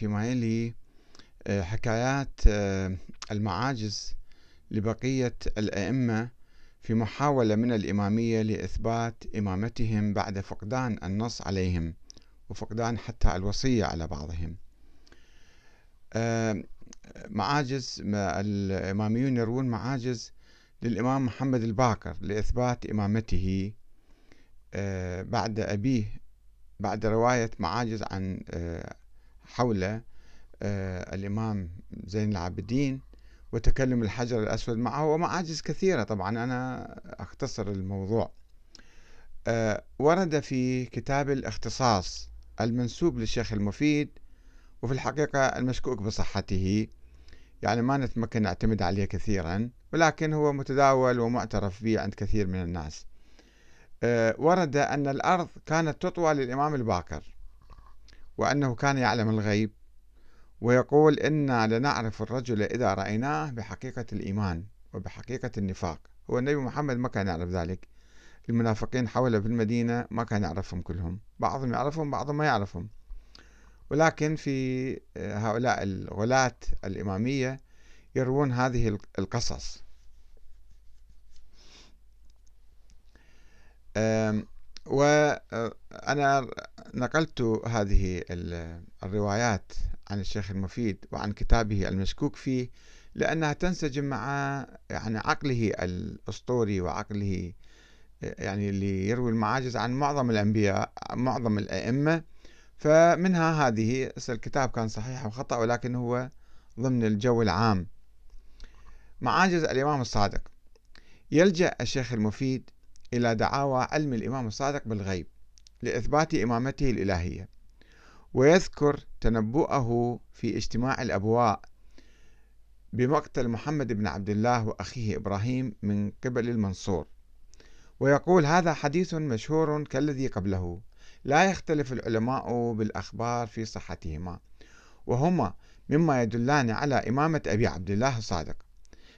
فيما يلي آه، حكايات آه، المعاجز لبقية الأئمة في محاولة من الإمامية لإثبات إمامتهم بعد فقدان النص عليهم وفقدان حتى الوصية على بعضهم. آه، معاجز الإماميون يروون معاجز للإمام محمد الباقر لإثبات إمامته بعد أبيه بعد رواية معاجز عن حول آه، الإمام زين العابدين وتكلم الحجر الأسود معه ومعاجز كثيرة. طبعا أنا أختصر الموضوع. آه، ورد في كتاب الاختصاص المنسوب للشيخ المفيد وفي الحقيقة المشكوك بصحته يعني ما نتمكن نعتمد عليه كثيرا ولكن هو متداول ومعترف به عند كثير من الناس. آه، ورد أن الأرض كانت تطوى للإمام الباكر. وأنه كان يعلم الغيب ويقول إنا لنعرف الرجل إذا رأيناه بحقيقة الإيمان وبحقيقة النفاق. هو النبي محمد ما كان يعرف ذلك. المنافقين حوله في المدينة ما كان يعرفهم كلهم. بعضهم يعرفهم بعضهم ما يعرفهم. ولكن في هؤلاء الغلاة الإمامية يروون هذه القصص. وأنا نقلت هذه الروايات عن الشيخ المفيد وعن كتابه المشكوك فيه لأنها تنسجم مع يعني عقله الأسطوري وعقله يعني اللي يروي المعاجز عن معظم الأنبياء معظم الأئمة. فمنها هذه الكتاب كان صحيح أو خطأ ولكن هو ضمن الجو العام. معاجز الإمام الصادق. يلجأ الشيخ المفيد إلى دعاوى علم الإمام الصادق بالغيب. لإثبات إمامته الإلهية. ويذكر تنبؤه في اجتماع الأبواء بمقتل محمد بن عبد الله وأخيه إبراهيم من قبل المنصور. ويقول هذا حديث مشهور كالذي قبله. لا يختلف العلماء بالأخبار في صحتهما. وهما مما يدلان على إمامة أبي عبد الله الصادق.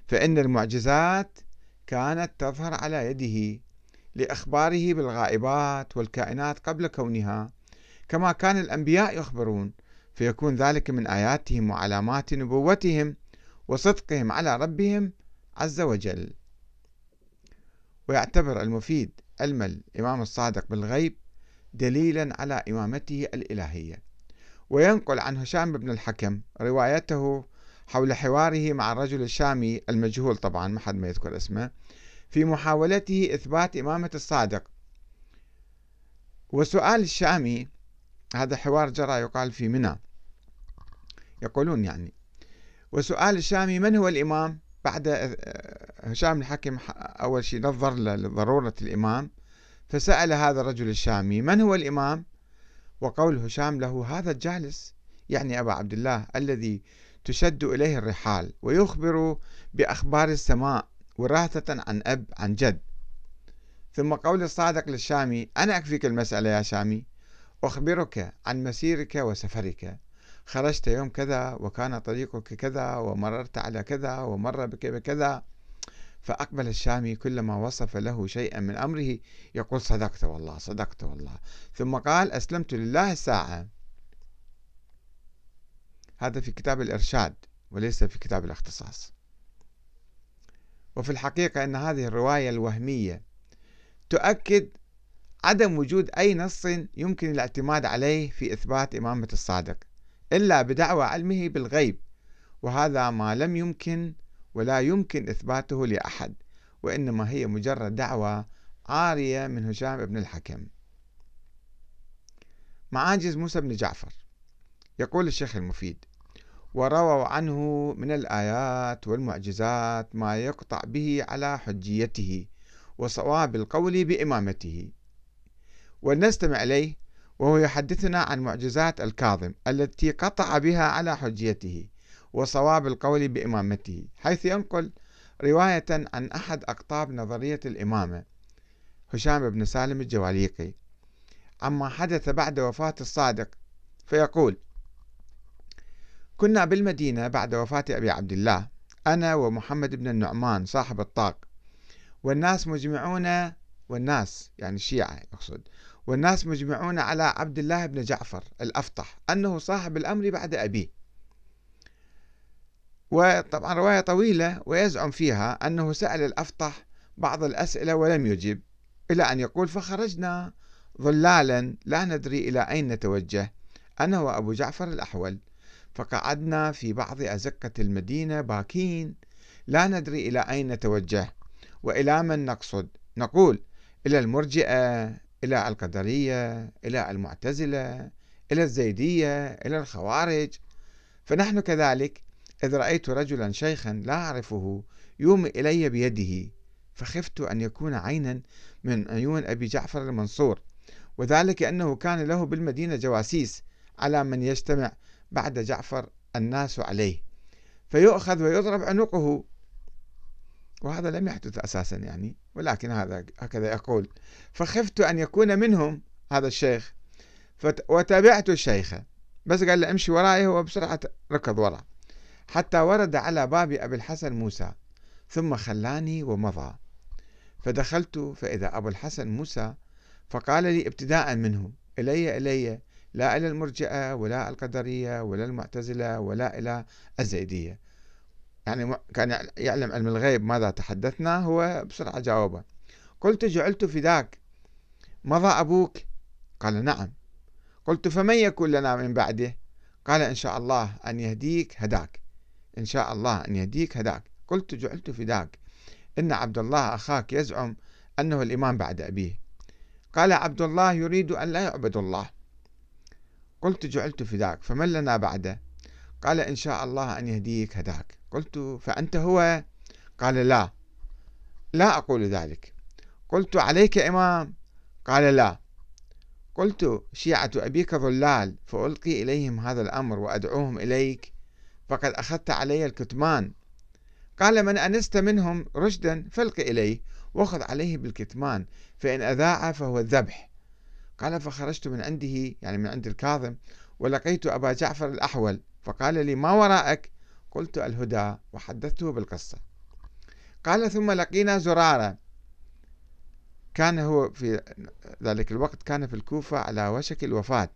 فإن المعجزات كانت تظهر على يده لإخباره بالغائبات والكائنات قبل كونها. كما كان الأنبياء يخبرون فيكون ذلك من آياتهم وعلامات نبوتهم وصدقهم على ربهم عز وجل. ويعتبر المفيد علم الإمام الصادق بالغيب دليلا على إمامته الإلهية. وينقل عن هشام بن الحكم روايته حول حواره مع الرجل الشامي المجهول طبعا ما حد ما يذكر اسمه في محاولته إثبات إمامة الصادق. وسؤال الشامي هذا حوار جرى يقال في منى. يقولون يعني. وسؤال الشامي من هو الإمام؟ بعد هشام الحكم أول شيء نظر لضرورة الإمام فسأل هذا الرجل الشامي من هو الإمام؟ وقول هشام له هذا الجالس يعني أبا عبد الله الذي تشد إليه الرحال ويخبر بأخبار السماء وراثة عن أب عن جد. ثم قول الصادق للشامي أنا أكفيك المسألة يا شامي. أخبرك عن مسيرك وسفرك. خرجت يوم كذا وكان طريقك كذا ومررت على كذا ومر بك بكذا. فأقبل الشامي كلما وصف له شيئا من أمره يقول صدقت والله صدقت والله. ثم قال أسلمت لله الساعة. هذا في كتاب الإرشاد وليس في كتاب الاختصاص. وفي الحقيقة أن هذه الرواية الوهمية تؤكد عدم وجود أي نص يمكن الاعتماد عليه في إثبات إمامة الصادق إلا بدعوى علمه بالغيب وهذا ما لم يمكن ولا يمكن إثباته لأحد وإنما هي مجرد دعوة عارية من هشام بن الحكم. معاجز موسى بن جعفر يقول الشيخ المفيد ورووا عنه من الآيات والمعجزات ما يقطع به على حجيته وصواب القول بإمامته. ولنستمع إليه وهو يحدثنا عن معجزات الكاظم التي قطع بها على حجيته وصواب القول بإمامته حيث ينقل رواية عن أحد أقطاب نظرية الإمامة هشام بن سالم الجواليقي. عما حدث بعد وفاة الصادق فيقول كنا بالمدينة بعد وفاة أبي عبد الله أنا ومحمد بن النعمان صاحب الطاق. والناس مجمعون والناس يعني الشيعة يقصد. والناس مجمعون على عبد الله بن جعفر الأفطح أنه صاحب الأمر بعد أبيه. وطبعا رواية طويلة ويزعم فيها أنه سأل الأفطح بعض الأسئلة ولم يجب إلى أن يقول فخرجنا ظلالا لا ندري إلى أين نتوجه. أنا وأبو جعفر الأحول. فقعدنا في بعض أزقة المدينة باكين. لا ندري إلى أين نتوجه وإلى من نقصد. نقول إلى المرجئة إلى القدرية إلى المعتزلة إلى الزيدية إلى الخوارج. فنحن كذلك إذ رأيت رجلا شيخا لا أعرفه يومي إلي بيده فخفت أن يكون عينا من عيون أبي جعفر المنصور وذلك أنه كان له بالمدينة جواسيس على من يجتمع بعد جعفر الناس عليه فيؤخذ ويضرب عنقه. وهذا لم يحدث أساسا يعني ولكن هذا هكذا يقول. فخفت أن يكون منهم هذا الشيخ وتابعت الشيخ بس قال له امشي وراي هو بسرعة ركض وراء حتى ورد على باب أبي الحسن موسى ثم خلاني ومضى. فدخلت فإذا أبو الحسن موسى فقال لي ابتداء منه إلي إلي لا إلى المرجئة ولا القدرية ولا المعتزلة ولا إلى الزيدية. يعني كان يعلم علم الغيب ماذا تحدثنا؟ هو بسرعة جاوبه. قلت جعلت فداك مضى أبوك؟ قال نعم. قلت فمن يكون لنا من بعده؟ قال إن شاء الله أن يهديك هداك. إن شاء الله أن يهديك هداك. قلت جعلت فداك إن عبد الله أخاك يزعم أنه الإمام بعد أبيه. قال عبد الله يريد أن لا يعبد الله. قلت جعلت فداك فمن لنا بعده؟ قال إن شاء الله أن يهديك هداك. قلت فأنت هو؟ قال لا. لا أقول ذلك. قلت عليك إمام؟ قال لا. قلت شيعة أبيك ضلال فألقي إليهم هذا الأمر وأدعوهم إليك فقد أخذت علي الكتمان. قال من أنست منهم رشدا فألق إليه وخذ عليه بالكتمان فإن أذاع فهو الذبح. قال فخرجت من عنده يعني من عند الكاظم ولقيت أبا جعفر الأحول. فقال لي ما وراءك؟ قلت الهدى. وحدثته بالقصة. قال ثم لقينا زرارة. كان هو في ذلك الوقت كان في الكوفة على وشك الوفاة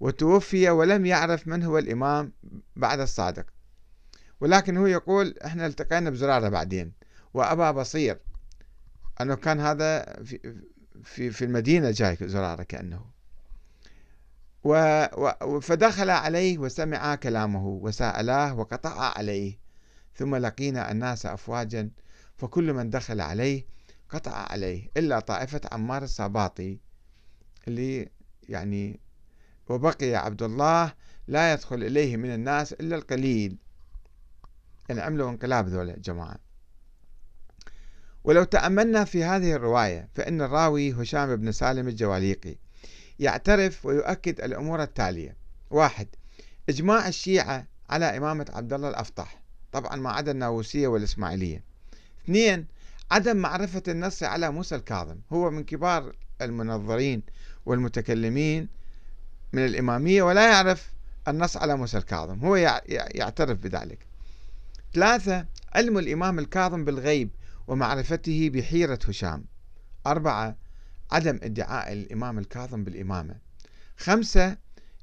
وتوفي ولم يعرف من هو الإمام بعد الصادق. ولكن هو يقول إحنا التقينا بزرارة بعدين وأبا بصير. أنه كان هذا في, في, في المدينة جاي زرارة كأنه. و فدخل عليه وسمع كلامه وسألاه وقطع عليه ثم لقينا الناس أفواجا فكل من دخل عليه قطع عليه إلا طائفة عمار الصباطي اللي يعني وبقي عبد الله لا يدخل إليه من الناس إلا القليل. يعني عملوا انقلاب ذولا جماعة. ولو تأملنا في هذه الرواية فإن الراوي هشام بن سالم الجواليقي يعترف ويؤكد الأمور التالية. واحد إجماع الشيعة على إمامة عبد الله الأفطح طبعا ما عدا الناووسية والإسماعيلية. اثنين عدم معرفة النص على موسى الكاظم هو من كبار المنظرين والمتكلمين من الإمامية ولا يعرف النص على موسى الكاظم هو يعترف بذلك. ثلاثة علم الإمام الكاظم بالغيب ومعرفته بحيرة هشام. أربعة عدم ادعاء الإمام الكاظم بالإمامة. خمسة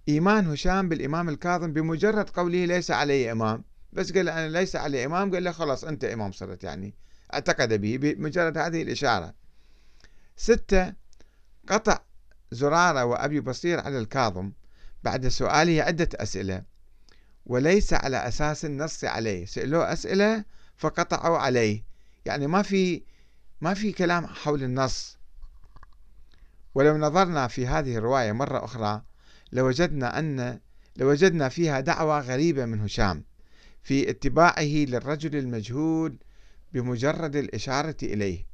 إيمان هشام بالإمام الكاظم بمجرد قوله ليس علي إمام. بس قال أنا ليس علي إمام قال له خلاص أنت إمام صرت يعني. اعتقد به بمجرد هذه الإشارة. ستة قطع زرارة وأبي بصير على الكاظم بعد سؤاله عدة أسئلة. وليس على أساس النص عليه. سألوه أسئلة فقطعوا عليه. يعني ما في ما في كلام حول النص. ولو نظرنا في هذه الرواية مرة أخرى لوجدنا أن لوجدنا فيها دعوة غريبة من هشام في اتباعه للرجل المجهول بمجرد الإشارة إليه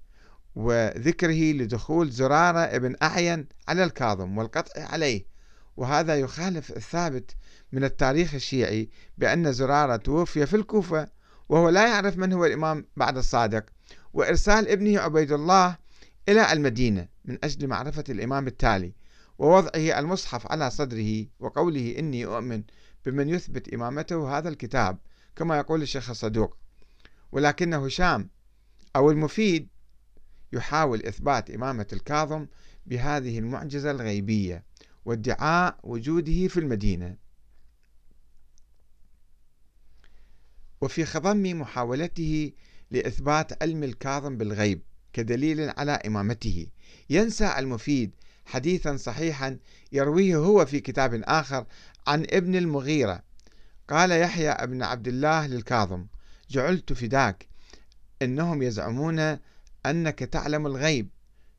وذكره لدخول زرارة ابن أعين على الكاظم والقطع عليه. وهذا يخالف الثابت من التاريخ الشيعي بأن زرارة توفي في الكوفة وهو لا يعرف من هو الإمام بعد الصادق. وإرسال ابنه عبيد الله إلى المدينة من أجل معرفة الإمام التالي ووضعه المصحف على صدره وقوله إني أؤمن بمن يثبت إمامته هذا الكتاب كما يقول الشيخ الصدوق. ولكن هشام أو المفيد يحاول إثبات إمامة الكاظم بهذه المعجزة الغيبية وادعاء وجوده في المدينة. وفي خضم محاولته لإثبات علم الكاظم بالغيب كدليل على إمامته. ينسى المفيد حديثا صحيحا يرويه هو في كتاب آخر عن ابن المغيرة. قال يحيى ابن عبد الله للكاظم جعلت فداك إنهم يزعمون أنك تعلم الغيب.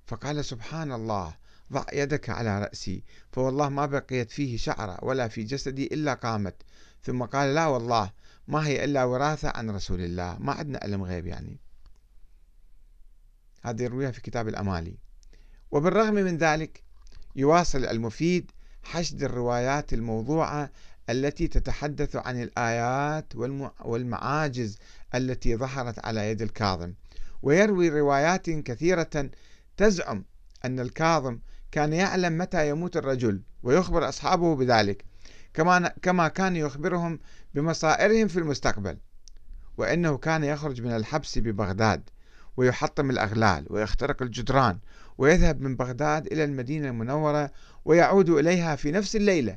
فقال سبحان الله ضع يدك على رأسي فوالله ما بقيت فيه شعرة ولا في جسدي إلا قامت. ثم قال لا والله ما هي إلا وراثة عن رسول الله. ما عندنا علم غيب يعني. هذه يرويها في كتاب الأمالي. وبالرغم من ذلك يواصل المفيد حشد الروايات الموضوعة التي تتحدث عن الآيات والمعاجز التي ظهرت على يد الكاظم. ويروي روايات كثيرة تزعم أن الكاظم كان يعلم متى يموت الرجل ويخبر أصحابه بذلك. كما كما كان يخبرهم بمصائرهم في المستقبل وأنه كان يخرج من الحبس ببغداد ويحطم الأغلال ويخترق الجدران ويذهب من بغداد إلى المدينة المنورة ويعود إليها في نفس الليلة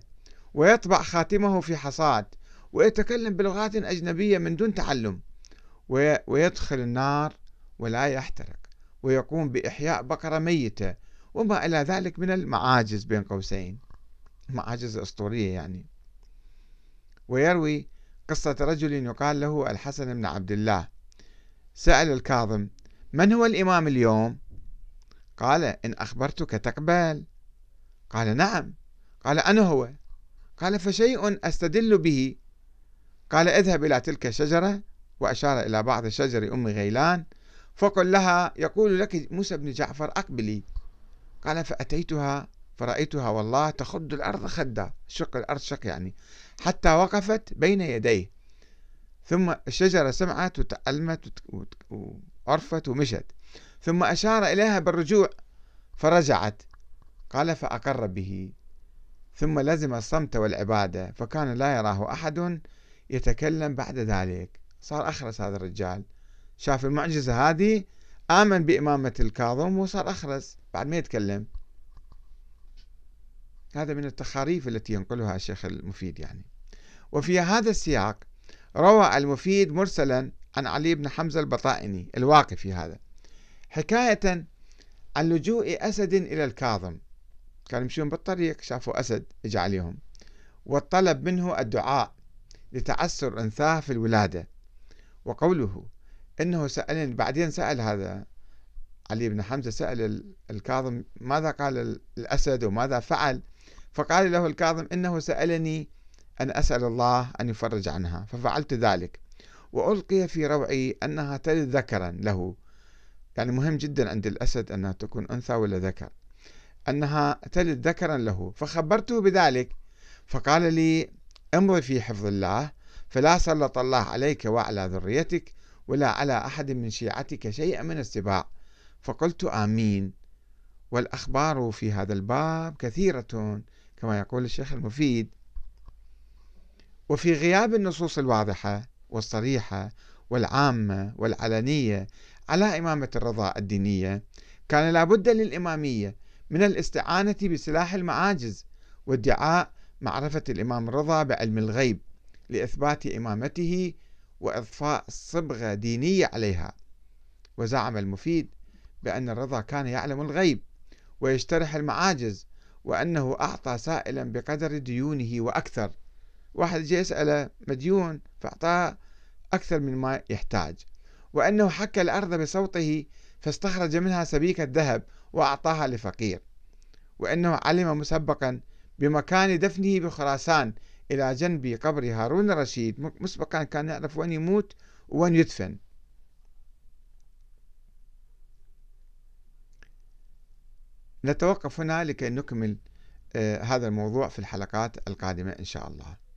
ويطبع خاتمه في حصاد ويتكلم بلغات أجنبية من دون تعلم ويدخل النار ولا يحترق ويقوم بإحياء بقرة ميتة وما إلى ذلك من المعاجز بين قوسين. معاجز أسطورية يعني. ويروي قصة رجل يقال له الحسن بن عبد الله. سأل الكاظم من هو الإمام اليوم؟ قال إن أخبرتك تقبل. قال نعم. قال أنا هو. قال فشيء أستدل به. قال اذهب إلى تلك الشجرة. وأشار إلى بعض شجر أم غيلان. فقل لها يقول لك موسى بن جعفر أقبلي. قال فأتيتها. فرأيتها والله تخض الأرض خدا شق الأرض شق يعني حتى وقفت بين يديه. ثم الشجرة سمعت وتألمت وعرفت ومشت. ثم أشار إليها بالرجوع فرجعت. قال فأقر به. ثم لزم الصمت والعبادة فكان لا يراه أحد يتكلم بعد ذلك. صار أخرس هذا الرجال. شاف المعجزة هذه آمن بإمامة الكاظم وصار أخرس بعد ما يتكلم. هذا من التخاريف التي ينقلها الشيخ المفيد يعني. وفي هذا السياق روى المفيد مرسلا عن علي بن حمزة البطائني الواقفي هذا. حكاية عن لجوء أسد إلى الكاظم. كانوا يمشون بالطريق شافوا أسد اجى عليهم. والطلب منه الدعاء لتعسر أنثاه في الولادة. وقوله إنه سألني بعدين سأل هذا علي بن حمزة سأل الكاظم ماذا قال الأسد وماذا فعل؟ فقال له الكاظم إنه سألني أن أسأل الله أن يفرج عنها ففعلت ذلك وألقي في روعي أنها تلد ذكرا له. يعني مهم جدا عند الأسد أنها تكون أنثى ولا ذكر. أنها تلد ذكرا له. فخبرته بذلك فقال لي امضي في حفظ الله فلا سلط الله عليك وعلى ذريتك ولا على أحد من شيعتك شيئا من السباع. فقلت آمين. والأخبار في هذا الباب كثيرة. كما يقول الشيخ المفيد. وفي غياب النصوص الواضحة والصريحة والعامة والعلنية على إمامة الرضا الدينية كان لابد للإمامية من الاستعانة بسلاح المعاجز وادعاء معرفة الإمام الرضا بعلم الغيب لإثبات إمامته وإضفاء صبغة دينية عليها. وزعم المفيد بأن الرضا كان يعلم الغيب ويشترح المعاجز وأنه أعطى سائلا بقدر ديونه وأكثر. واحد جاء يسأله مديون فأعطاه أكثر من ما يحتاج. وأنه حك الأرض بصوته فاستخرج منها سبيكة ذهب وأعطاها لفقير. وأنه علم مسبقا بمكان دفنه بخراسان إلى جنب قبر هارون الرشيد. مسبقا كان يعرف وين يموت وين يدفن. نتوقف هنا لكي نكمل آه، هذا الموضوع في الحلقات القادمة إن شاء الله.